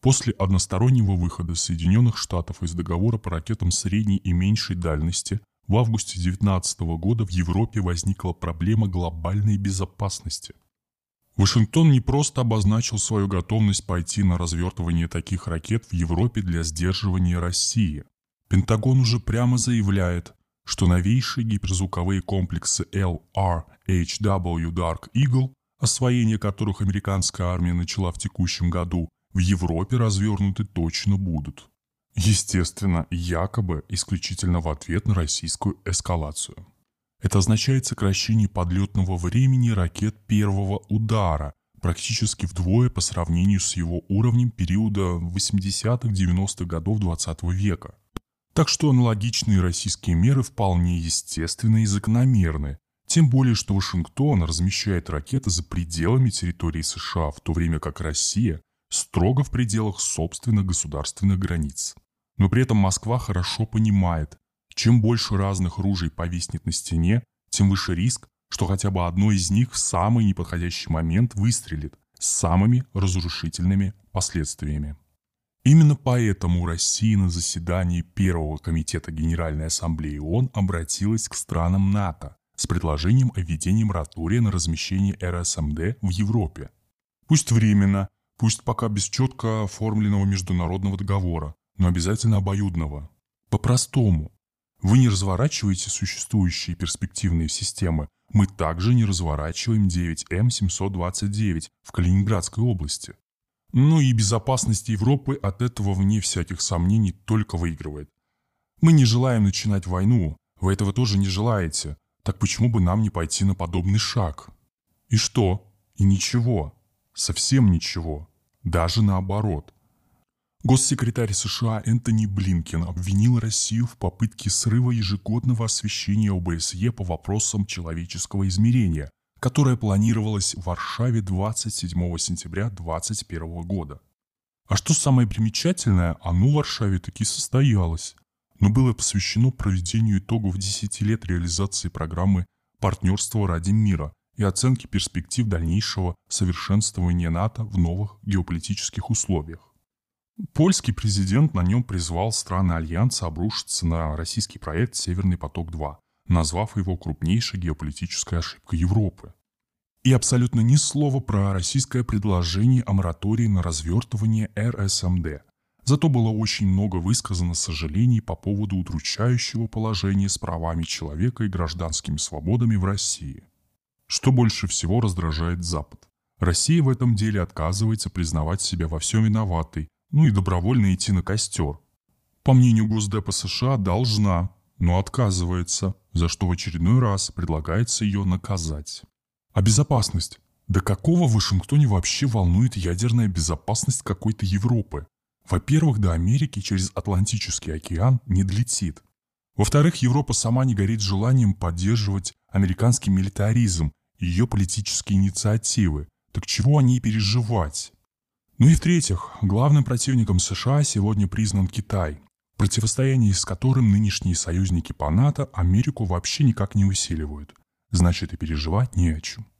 После одностороннего выхода Соединенных Штатов из договора по ракетам средней и меньшей дальности в августе 2019 года в Европе возникла проблема глобальной безопасности. Вашингтон не просто обозначил свою готовность пойти на развертывание таких ракет в Европе для сдерживания России. Пентагон уже прямо заявляет, что новейшие гиперзвуковые комплексы LRHW Dark Eagle, освоение которых американская армия начала в текущем году, в Европе развернуты точно будут. Естественно, якобы исключительно в ответ на российскую эскалацию. Это означает сокращение подлетного времени ракет первого удара практически вдвое по сравнению с его уровнем периода 80-90-х годов 20 века. Так что аналогичные российские меры вполне естественны и закономерны, тем более, что Вашингтон размещает ракеты за пределами территории США, в то время как Россия строго в пределах собственных государственных границ. Но при этом Москва хорошо понимает, чем больше разных ружей повиснет на стене, тем выше риск, что хотя бы одно из них в самый неподходящий момент выстрелит с самыми разрушительными последствиями. Именно поэтому Россия на заседании Первого комитета Генеральной Ассамблеи ООН обратилась к странам НАТО с предложением о введении моратория на размещение РСМД в Европе. Пусть временно, пусть пока без четко оформленного международного договора, но обязательно обоюдного. По-простому. Вы не разворачиваете существующие перспективные системы, мы также не разворачиваем 9М729 в Калининградской области. Ну и безопасность Европы от этого, вне всяких сомнений, только выигрывает. Мы не желаем начинать войну, вы этого тоже не желаете, так почему бы нам не пойти на подобный шаг? И что? И ничего. Совсем ничего. Даже наоборот. Госсекретарь США Энтони Блинкен обвинил Россию в попытке срыва ежегодного освещения ОБСЕ по вопросам человеческого измерения, которое планировалось в Варшаве 27 сентября 2021 года. А что самое примечательное, оно в Варшаве таки состоялось, но было посвящено проведению итогов 10 лет реализации программы «Партнерство ради мира» и оценки перспектив дальнейшего совершенствования НАТО в новых геополитических условиях. Польский президент на нем призвал страны Альянса обрушиться на российский проект «Северный поток-2», назвав его крупнейшей геополитической ошибкой Европы. И абсолютно ни слова про российское предложение о моратории на развертывание РСМД. Зато было очень много высказано сожалений по поводу удручающего положения с правами человека и гражданскими свободами в России. Что больше всего раздражает Запад? Россия в этом деле отказывается признавать себя во всем виноватой, ну и добровольно идти на костер. По мнению Госдепа США, должна, но отказывается, за что в очередной раз предлагается ее наказать. А безопасность? Да какого в Вашингтоне вообще волнует ядерная безопасность какой-то Европы? Во-первых, до Америки через Атлантический океан не долетит. Во-вторых, Европа сама не горит желанием поддерживать американский милитаризм ее политические инициативы. Так чего о ней переживать? Ну и в-третьих, главным противником США сегодня признан Китай, противостояние с которым нынешние союзники по НАТО Америку вообще никак не усиливают. Значит и переживать не о чем.